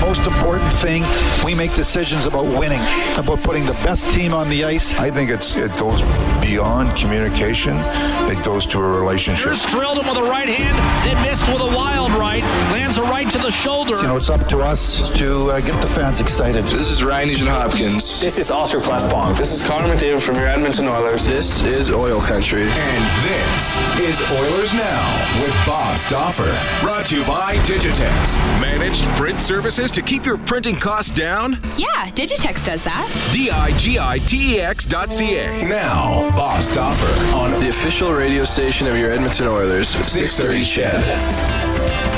most important thing, we make decisions about winning, about putting the best team on the ice. I think it's it goes beyond communication. It goes to a relationship. Here's drilled him with a right hand, then missed with a wild right. Lands a right to the shoulder. You know, it's up to us to uh, get the fans excited. This is Ryan Nugent Hopkins. This is Oscar Klefbom. This is Connor McDavid from your Edmonton Oilers. This is Oil Country. And this is Oilers Now with Bob Stauffer. Brought to you by Digitex. Managed print services to keep your printing costs down? Yeah, Digitex does that. D-I-G-I-T-E-X dot C-A. Now, Bob Stauffer on the official radio station of your Edmonton Oilers, 630 CHED.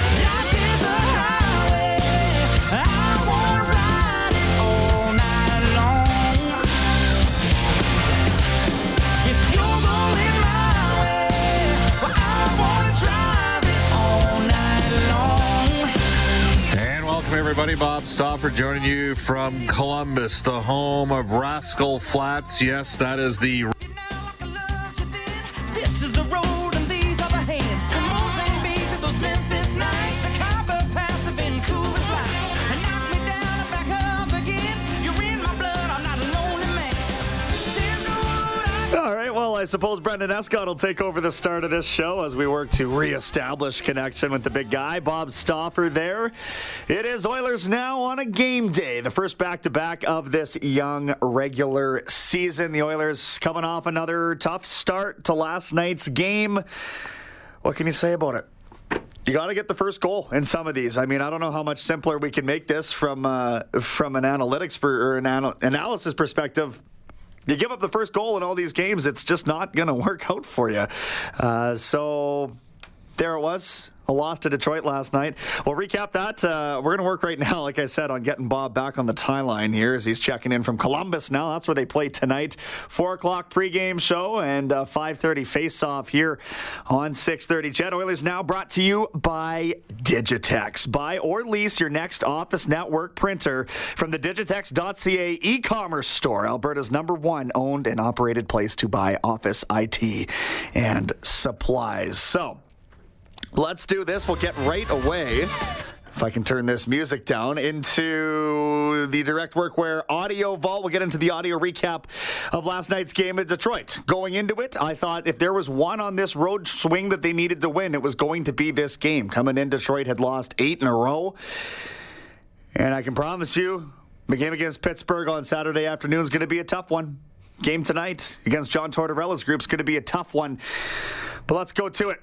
Everybody. Bob Stauffer joining you from Columbus, the home of Rascal Flatts. Yes, that is the. I suppose Brendan Escott will take over the start of this show as we work to reestablish connection with the big guy, Bob Stauffer there. It is Oilers now on a game day, the first back to back of this young regular season. The Oilers coming off another tough start to last night's game. What can you say about it? You got to get the first goal in some of these. I mean, I don't know how much simpler we can make this from uh, from an analytics per, or an anal- analysis perspective. You give up the first goal in all these games, it's just not going to work out for you. Uh, so there it was. A loss to Detroit last night. We'll recap that. Uh, we're going to work right now, like I said, on getting Bob back on the tie line here as he's checking in from Columbus now. That's where they play tonight. 4 o'clock pregame show and uh, 5.30 face-off here on 6.30. CHED Oilers now brought to you by Digitex. Buy or lease your next office network printer from the Digitex.ca e-commerce store, Alberta's number one owned and operated place to buy office IT and supplies. So, Let's do this. We'll get right away. If I can turn this music down into the direct workwear audio vault, we'll get into the audio recap of last night's game in Detroit. Going into it, I thought if there was one on this road swing that they needed to win, it was going to be this game. Coming in, Detroit had lost eight in a row. And I can promise you, the game against Pittsburgh on Saturday afternoon is going to be a tough one. Game tonight against John Tortorella's group is going to be a tough one. But let's go to it.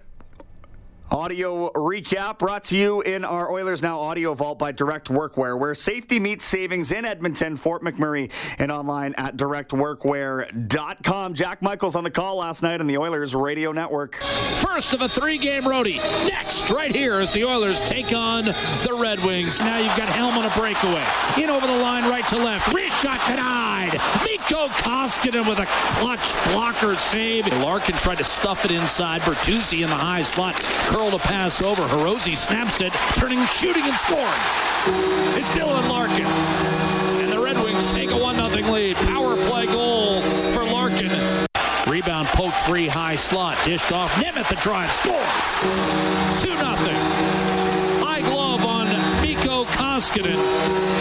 Audio recap brought to you in our Oilers Now audio vault by Direct Workwear, where safety meets savings in Edmonton, Fort McMurray, and online at directworkwear.com. Jack Michaels on the call last night on the Oilers Radio Network. First of a three game roadie. Next, right here, as the Oilers take on the Red Wings. Now you've got Helm on a breakaway. In over the line, right to left. Wrist shot denied. Mikko Koskinen with a clutch blocker save. Larkin tried to stuff it inside. Bertuzzi in the high slot. Curled a pass over. Hirose snaps it, turning, shooting, and scoring. It's Dylan Larkin. And the Red Wings take a 1-0 lead. Power play goal for Larkin. Rebound poked free high slot. Dished off. Nemeth the drive. Scores. 2 Koskinen.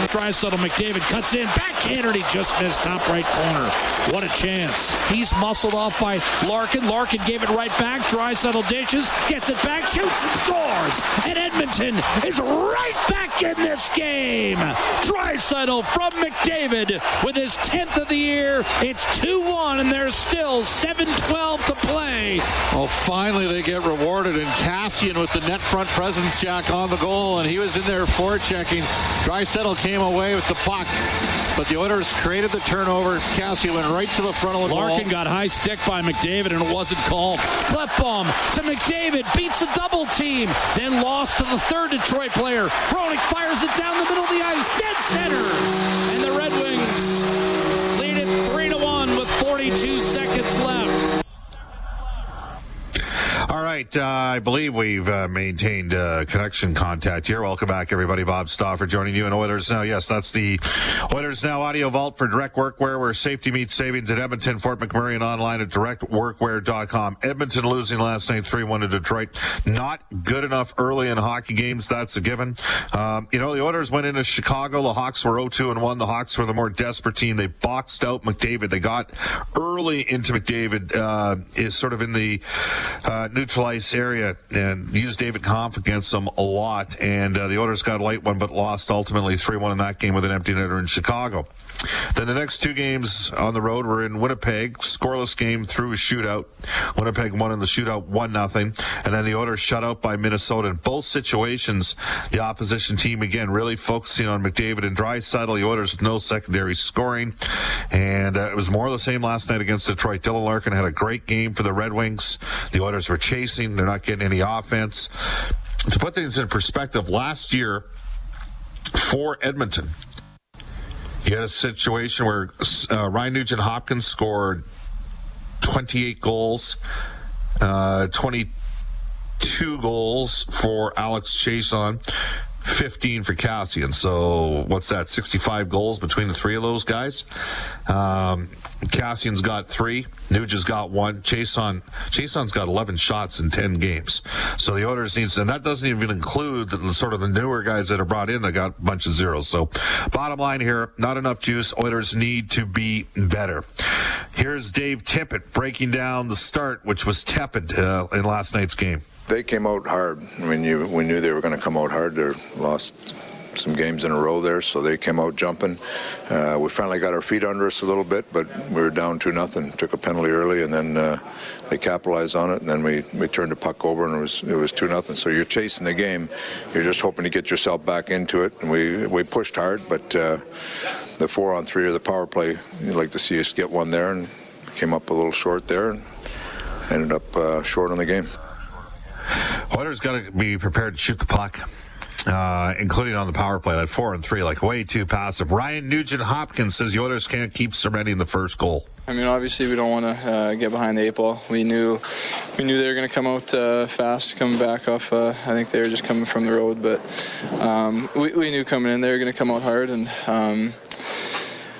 Draisaitl McDavid cuts in. Backhanded. He just missed top right corner. What a chance. He's muscled off by Larkin. Larkin gave it right back. Draisaitl dishes. Gets it back. Shoots and scores. And Edmonton is right back in this game. Draisaitl from McDavid with his 10th of the year. It's 2-1 and there's still 7-12 to play. Well, finally they get rewarded and Kassian with the net front presence jack on the goal and he was in there forechecking. Draisaitl came away with the puck, but the Oilers created the turnover. Kassian went right to the front of the Larkin goal. got high stick by McDavid and it wasn't called. Klefbom to McDavid, beats a double team, then lost to the third Detroit player. Hronek fires it down the middle of the ice, dead center. All right, uh, I believe we've uh, maintained uh, connection contact here. Welcome back, everybody. Bob Stauffer joining you in Oilers Now. Yes, that's the Oilers Now audio vault for direct workwear, where safety meets savings at Edmonton, Fort McMurray, and online at directworkwear.com. Edmonton losing last night 3-1 to Detroit. Not good enough early in hockey games. That's a given. Um, you know, the Oilers went into Chicago. The Hawks were 0-2 and 1. The Hawks were the more desperate team. They boxed out McDavid. They got early into McDavid, uh, is sort of in the uh, neutral area and used David Kampf against them a lot. And uh, the Oilers got a late one, but lost ultimately 3-1 in that game with an empty netter in Chicago. Then the next two games on the road were in Winnipeg, scoreless game through a shootout. Winnipeg won in the shootout one nothing, and then the Oilers shut out by Minnesota. In both situations, the opposition team again really focusing on McDavid and Draisaitl. The Oilers with no secondary scoring, and uh, it was more of the same last night against Detroit. Dylan Larkin had a great game for the Red Wings. The Oilers were chasing; they're not getting any offense. To put things in perspective, last year for Edmonton. You had a situation where uh, Ryan Nugent Hopkins scored 28 goals, uh, 22 goals for Alex Chiasson, 15 for Kassian. So what's that? 65 goals between the three of those guys. Um, Kassian's got three. Nugent's got one. Chiasson, Chiasson's got 11 shots in 10 games. So the Oilers needs, and that doesn't even include the, sort of the newer guys that are brought in that got a bunch of zeros. So bottom line here, not enough juice. Oilers need to be better. Here's Dave Tippett breaking down the start, which was tepid uh, in last night's game. They came out hard. I mean, you, we knew they were going to come out hard. They lost some games in a row there, so they came out jumping. Uh, we finally got our feet under us a little bit, but we were down to nothing. Took a penalty early, and then uh, they capitalized on it, and then we, we turned the puck over, and it was it was two nothing. So you're chasing the game. You're just hoping to get yourself back into it, and we we pushed hard, but uh, the four on three or the power play, you'd like to see us get one there, and came up a little short there, and ended up uh, short on the game. Oilers got to be prepared to shoot the puck. Uh, including on the power play, like four and three, like way too passive. Ryan Nugent Hopkins says the Oilers can't keep surrendering the first goal. I mean, obviously, we don't want to uh, get behind the eight ball. We knew, we knew they were going to come out uh, fast, coming back off. Uh, I think they were just coming from the road, but um, we, we knew coming in they were going to come out hard, and um,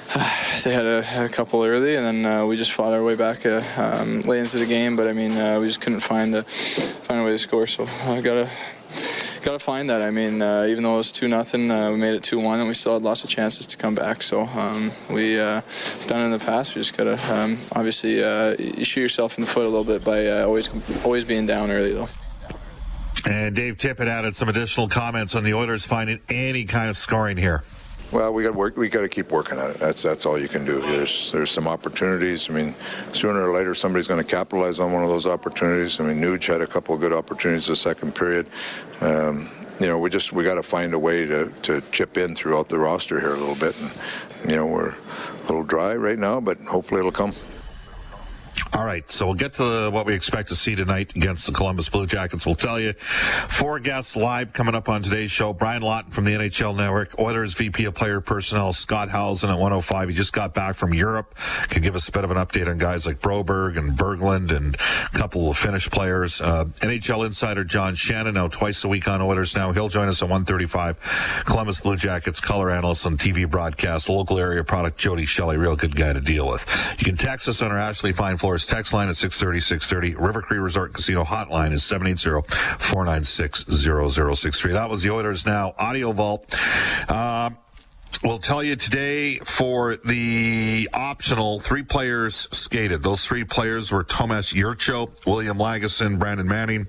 they had a, a, couple early, and then uh, we just fought our way back uh, um, late into the game. But I mean, uh, we just couldn't find a find a way to score. So I gotta got to find that. I mean, uh, even though it was two nothing, uh, we made it two one, and we still had lots of chances to come back. So um, we uh, done it in the past. We just got to um, obviously uh, you shoot yourself in the foot a little bit by uh, always always being down early though. And Dave Tippett added some additional comments on the Oilers finding any kind of scoring here. Well, we got work. We got to keep working at it. That's that's all you can do. There's there's some opportunities. I mean, sooner or later somebody's going to capitalize on one of those opportunities. I mean, Nuge had a couple of good opportunities the second period. Um, you know, we just we got to find a way to, to chip in throughout the roster here a little bit. And you know, we're a little dry right now, but hopefully it'll come. All right, so we'll get to what we expect to see tonight against the Columbus Blue Jackets. We'll tell you four guests live coming up on today's show. Brian Lawton from the NHL Network, Oilers VP of Player Personnel, Scott Howson at 105. He just got back from Europe. Can give us a bit of an update on guys like Broberg and Berglund and a couple of Finnish players. Uh, NHL insider John Shannon, now twice a week on Oilers now. He'll join us at 135. Columbus Blue Jackets color analyst on TV broadcast, local area product Jody Shelley, real good guy to deal with. You can text us on our Ashley Fine Floors text line at 630 630. River Cree Resort Casino hotline is 780 496 0063. That was the Oilers Now Audio Vault. Uh, We'll tell you today for the optional three players skated. Those three players were Tomas Jurco, William Lagesson, Brandon Manning.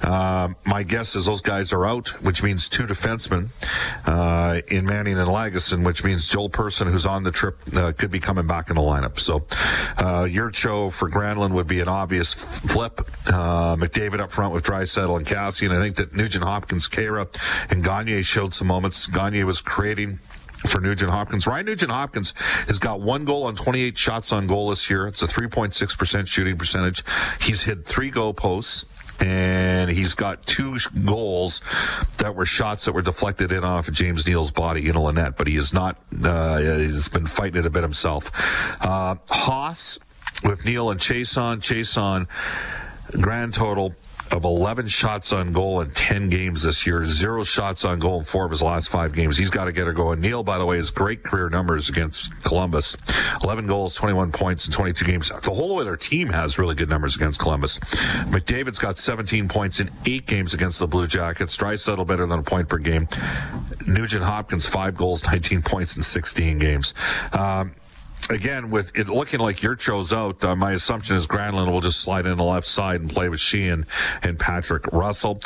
Uh, my guess is those guys are out, which means two defensemen uh, in Manning and Lagesson, which means Joel Persson, who's on the trip, uh, could be coming back in the lineup. So uh, Jurco for Granlund would be an obvious flip. Uh, McDavid up front with Draisaitl and Kassian. I think that Nugent Hopkins, Khaira, and Gagne showed some moments. Gagne was creating for Nugent Hopkins. Ryan Nugent Hopkins has got one goal on 28 shots on goal this year. It's a 3.6% shooting percentage. He's hit three goal posts and he's got two goals that were shots that were deflected in off of James Neal's body in a net, but he is not, uh, he's been fighting it a bit himself. Uh, Haas with Neal and Chiasson, Chase on, grand total of 11 shots on goal in 10 games this year, zero shots on goal in four of his last five games. He's got to get her going. Neal, by the way, has great career numbers against Columbus 11 goals, 21 points in 22 games. The whole other team has really good numbers against Columbus. McDavid's got 17 points in eight games against the Blue Jackets. Draisaitl better than a point per game. Nugent Hopkins, five goals, 19 points in 16 games. Um, again, with it looking like Jurco's out, uh, my assumption is Granlund will just slide in the left side and play with Sheehan and Patrick Russell.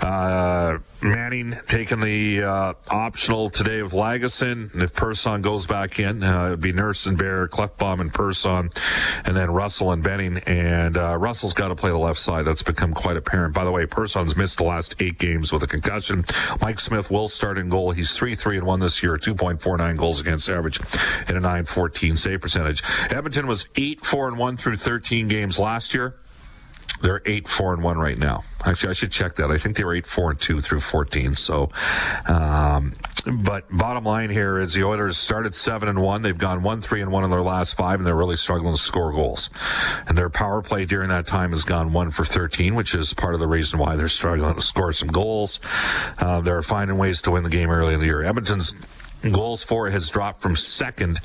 Uh, Manning taking the uh, optional today with Lagesson. And if Persson goes back in, uh, it'd be Nurse and Bear, Klefbom and Persson, and then Russell and Benning. And uh, Russell's got to play the left side. That's become quite apparent. By the way, Persson's missed the last eight games with a concussion. Mike Smith will start in goal. He's 3 3 and 1 this year, 2.49 goals against average, and a 914 save percentage. Edmonton was 8 4 and 1 through 13 games last year. They're eight four and one right now. Actually, I should check that. I think they were eight four and two through fourteen. So, um, but bottom line here is the Oilers started seven and one. They've gone one three and one in their last five, and they're really struggling to score goals. And their power play during that time has gone one for thirteen, which is part of the reason why they're struggling to score some goals. Uh, they're finding ways to win the game early in the year. Edmonton's goals for has dropped from second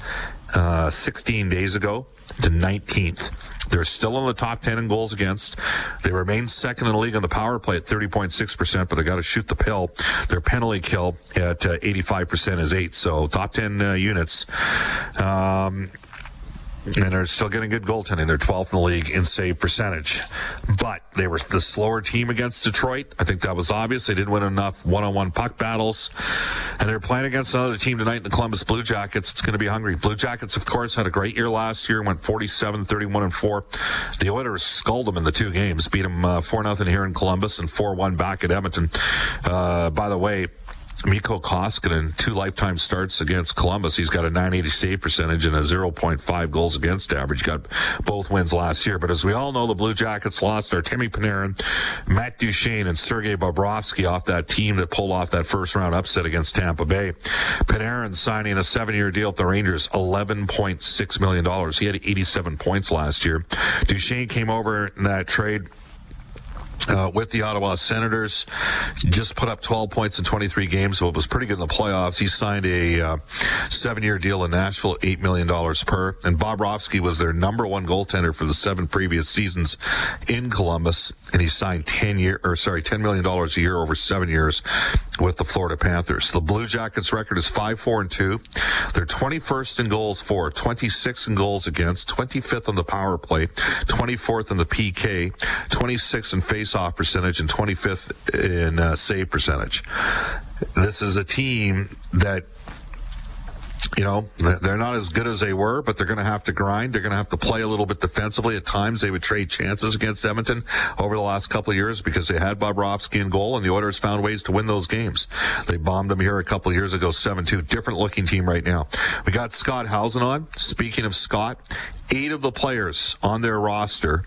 uh, 16 days ago to 19th. They're still in the top 10 in goals against. They remain second in the league on the power play at 30.6%, but they got to shoot the pill. Their penalty kill at uh, 85% is eight. So top 10 uh, units. Um, and they're still getting good goaltending. They're 12th in the league in save percentage. But they were the slower team against Detroit. I think that was obvious. They didn't win enough one-on-one puck battles. And they're playing against another team tonight in the Columbus Blue Jackets. It's going to be hungry. Blue Jackets, of course, had a great year last year, went 47, 31, and 4. The Oilers sculled them in the two games, beat them uh, 4 nothing here in Columbus and 4-1 back at Edmonton. Uh, by the way, Mikko Koskinen, two lifetime starts against Columbus. He's got a 980 save percentage and a 0.5 goals against average. Got both wins last year. But as we all know, the Blue Jackets lost their Timmy Panarin, Matt Duchene, and Sergei Bobrovsky off that team that pulled off that first round upset against Tampa Bay. Panarin signing a seven year deal with the Rangers, $11.6 million. He had 87 points last year. Duchene came over in that trade uh, with the Ottawa Senators. Just put up 12 points in 23 games, so it was pretty good in the playoffs. He signed a uh, seven-year deal in Nashville, $8 million per. And Bobrovsky was their number one goaltender for the seven previous seasons in Columbus. And he signed 10 year, or sorry, $10 million a year over seven years with the Florida Panthers. The Blue Jackets record is 5-4 and 2. They're 21st in goals for, 26 in goals against, 25th on the power play, 24th in the PK, 26th in face face-off percentage and 25th in uh, save percentage. This is a team that you know, they're not as good as they were, but they're going to have to grind. They're going to have to play a little bit defensively. At times, they would trade chances against Edmonton over the last couple of years because they had Bobrovsky in goal, and the Oilers found ways to win those games. They bombed them here a couple of years ago, 7-2. Different looking team right now. We got Scott Howson on. Speaking of Scott, eight of the players on their roster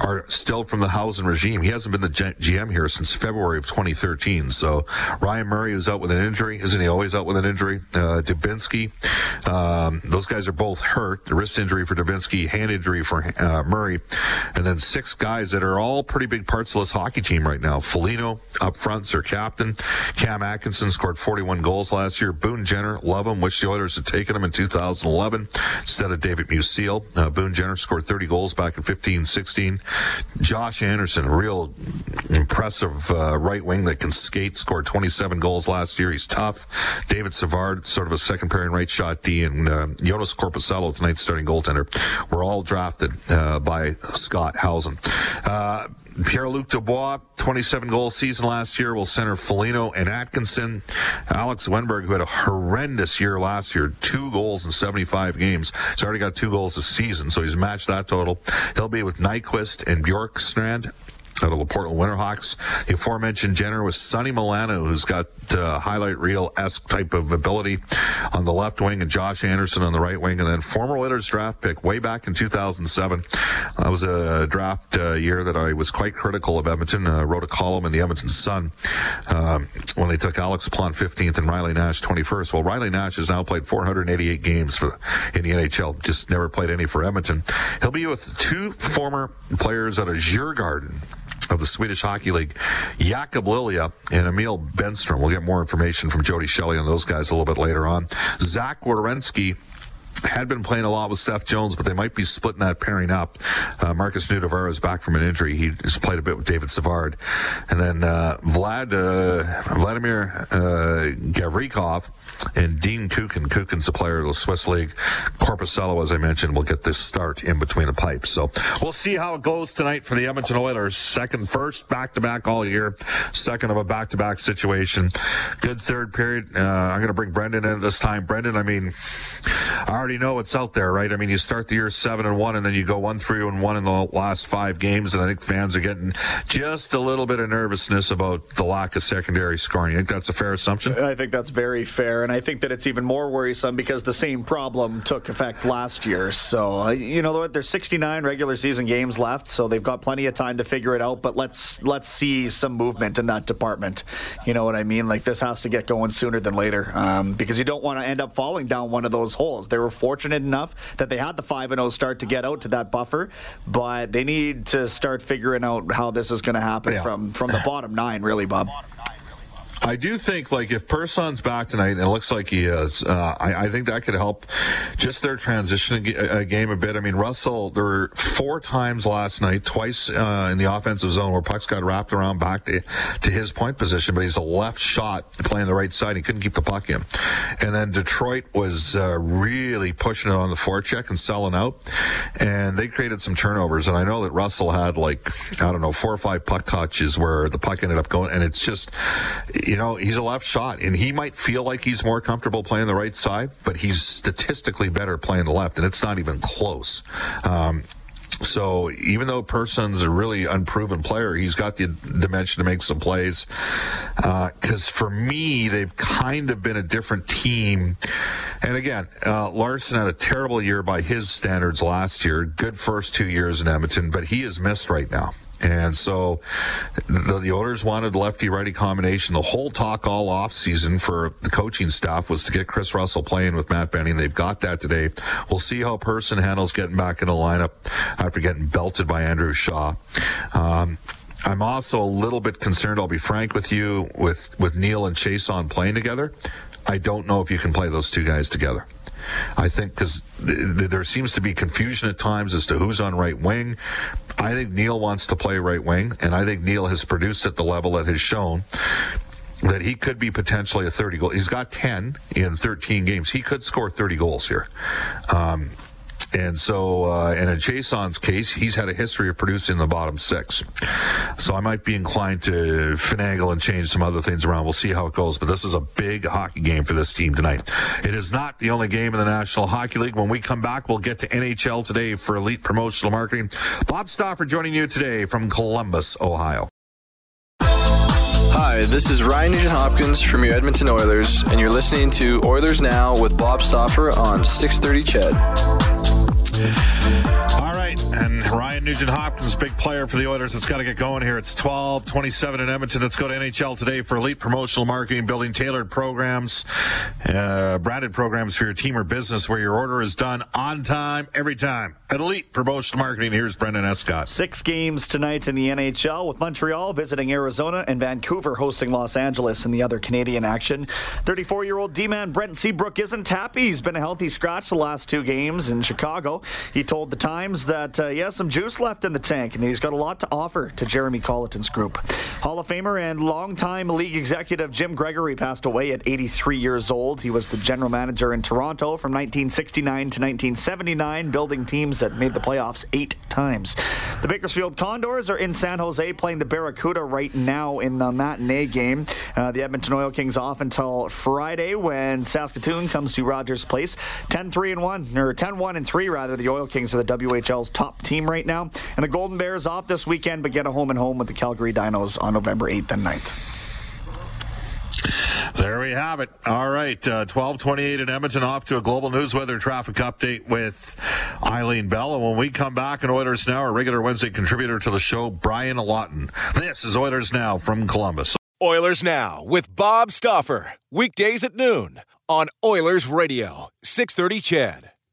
are still from the Howson regime. He hasn't been the GM here since February of 2013. So Ryan Murray is out with an injury. Isn't he always out with an injury? Uh, Dubinsky, um, those guys are both hurt. The wrist injury for Dubinsky, hand injury for uh, Murray, and then six guys that are all pretty big parts of this hockey team right now. Foligno up front, their captain. Cam Atkinson scored 41 goals last year. Boone Jenner, love him. Wish the Oilers had taken him in 2011 instead of David Musil. Uh, Boone Jenner scored 30 goals back in 15 16. Josh Anderson, real impressive uh, right wing that can skate, scored 27 goals last year. He's tough. David Savard, sort of a second pairing right shot D, and uh, Joonas Korpisalo, tonight's starting goaltender, were all drafted uh, by Scott Howson. Uh, Pierre-Luc Dubois, 27 goal season last year, will center Foligno and Atkinson. Alex Wennberg, who had a horrendous year last year, two goals in 75 games. He's already got two goals this season, so he's matched that total. He'll be with Nyquist and Bjorkstrand out of the Portland Winterhawks. The aforementioned Jenner was Sonny Milano, who's got uh, highlight reel esque type of ability on the left wing, and Josh Anderson on the right wing, and then former Oilers draft pick way back in 2007. That was a draft uh, year that I was quite critical of Edmonton. Uh, wrote a column in the Edmonton Sun um, when they took Alex Plante 15th and Riley Nash 21st. Well, Riley Nash has now played 488 games for in the NHL, just never played any for Edmonton. He'll be with two former players out of Djurgården of the Swedish Hockey League, Jakob Lilja and Emil Bemstrom. We'll get more information from Jody Shelley on those guys a little bit later on. Zach Werenski had been playing a lot with Seth Jones, but they might be splitting that pairing up. Uh, Markus Nutivaara is back from an injury. He has played a bit with David Savard. And then uh, Vlad, uh, Vladimir uh, Gavrikov and Dean Kukan. Kukan's a player of the Swiss League. Korpisalo, as I mentioned, will get this start in between the pipes. So we'll see how it goes tonight for the Edmonton Oilers. Second, first, back to back all year. Second of a back to back situation. Good third period. Uh, I'm going to bring Brendan in this time. Brendan, I mean, I already know what's out there, right? I mean, you start the year seven and one, and then you go one three and one in the last five games, and I think fans are getting just a little bit of nervousness about the lack of secondary scoring. You think that's a fair assumption? I think that's very fair, and I think that it's even more worrisome because the same problem took effect last year. So uh, you know what? There's 69 regular season games left, so they've got plenty of time to figure it out. But let's let's see some movement in that department. You know what I mean? Like this has to get going sooner than later um, because you don't want to end up falling down one of those holes. They were fortunate enough that they had the 5 0 start to get out to that buffer, but they need to start figuring out how this is going to happen yeah. from, from the bottom nine, really, Bob. I do think like if Persson's back tonight, and it looks like he is, uh, I, I, think that could help just their transition a, a, game a bit. I mean, Russell, there were four times last night, twice uh, in the offensive zone where pucks got wrapped around back to, to his point position, but he's a left shot playing the right side. He couldn't keep the puck in. And then Detroit was uh, really pushing it on the forecheck and selling out, and they created some turnovers. And I know that Russell had like I don't know four or five puck touches where the puck ended up going, and it's just you know, he's a left shot, and he might feel like he's more comfortable playing the right side, but he's statistically better playing the left, and it's not even close. Um, so even though Persson's a really unproven player, he's got the dimension to make some plays. Because uh, for me, they've kind of been a different team. And again, uh, Larsson had a terrible year by his standards last year. Good first two years in Edmonton, but he is missed right now. And so the, the Oilers wanted lefty righty combination. The whole talk all off season for the coaching staff was to get Chris Russell playing with Matt Benning. They've got that today. We'll see how Persson handles getting back in the lineup after getting belted by Andrew Shaw. Um, I'm also a little bit concerned. I'll be frank with you with, with Neal and Chiasson playing together. I don't know if you can play those two guys together. I think because th- th- there seems to be confusion at times as to who's on right wing. I think Neal wants to play right wing, and I think Neal has produced at the level that has shown that he could be potentially a 30 goal. He's got 10 in 13 games. He could score 30 goals here. Um, And so, uh, and in Jason's case, he's had a history of producing the bottom six. So I might be inclined to finagle and change some other things around. We'll see how it goes. But this is a big hockey game for this team tonight. It is not the only game in the National Hockey League. When we come back, we'll get to NHL today for Elite Promotional Marketing. Bob Stauffer joining you today from Columbus, Ohio. Hi, this is Ryan Nugent Hopkins from your Edmonton Oilers, and you're listening to Oilers Now with Bob Stauffer on 630 CHED. All right, and Ryan Nugent Hopkins, big player for the Oilers. It's got to get going here. It's 12 27 in Edmonton. Let's go to NHL today for elite promotional marketing, building tailored programs, uh, branded programs for your team or business where your order is done on time, every time. At Elite Promotional Marketing, here's Brendan Escott. Six games tonight in the NHL with Montreal visiting Arizona and Vancouver hosting Los Angeles in the other Canadian action. 34 year old D man Brent Seabrook isn't happy. He's been a healthy scratch the last two games in Chicago. He told the Times that uh, he some juice left in the tank and he's got a lot to offer to Jeremy Colliton's group. Hall of Famer and longtime league executive Jim Gregory passed away at 83 years old. He was the general manager in Toronto from 1969 to 1979, building teams that made the playoffs eight times. The Bakersfield Condors are in San Jose playing the Barracuda right now in the matinee game. Uh, the Edmonton Oil Kings off until Friday when Saskatoon comes to Rogers Place. 10-3 and 1 or 10-1 and 3 rather. The Oil Kings are the WHL's top team right now. And the Golden Bears off this weekend but get a home and home with the Calgary Dinos on November 8th and 9th. There we have it. All right, uh, 1228 in Edmonton off to a global news weather traffic update with Eileen Bell. And when we come back in Oilers Now, our regular Wednesday contributor to the show, Brian Lawton. This is Oilers Now from Columbus. Oilers Now with Bob Stauffer. Weekdays at noon on Oilers Radio, 630 CHED.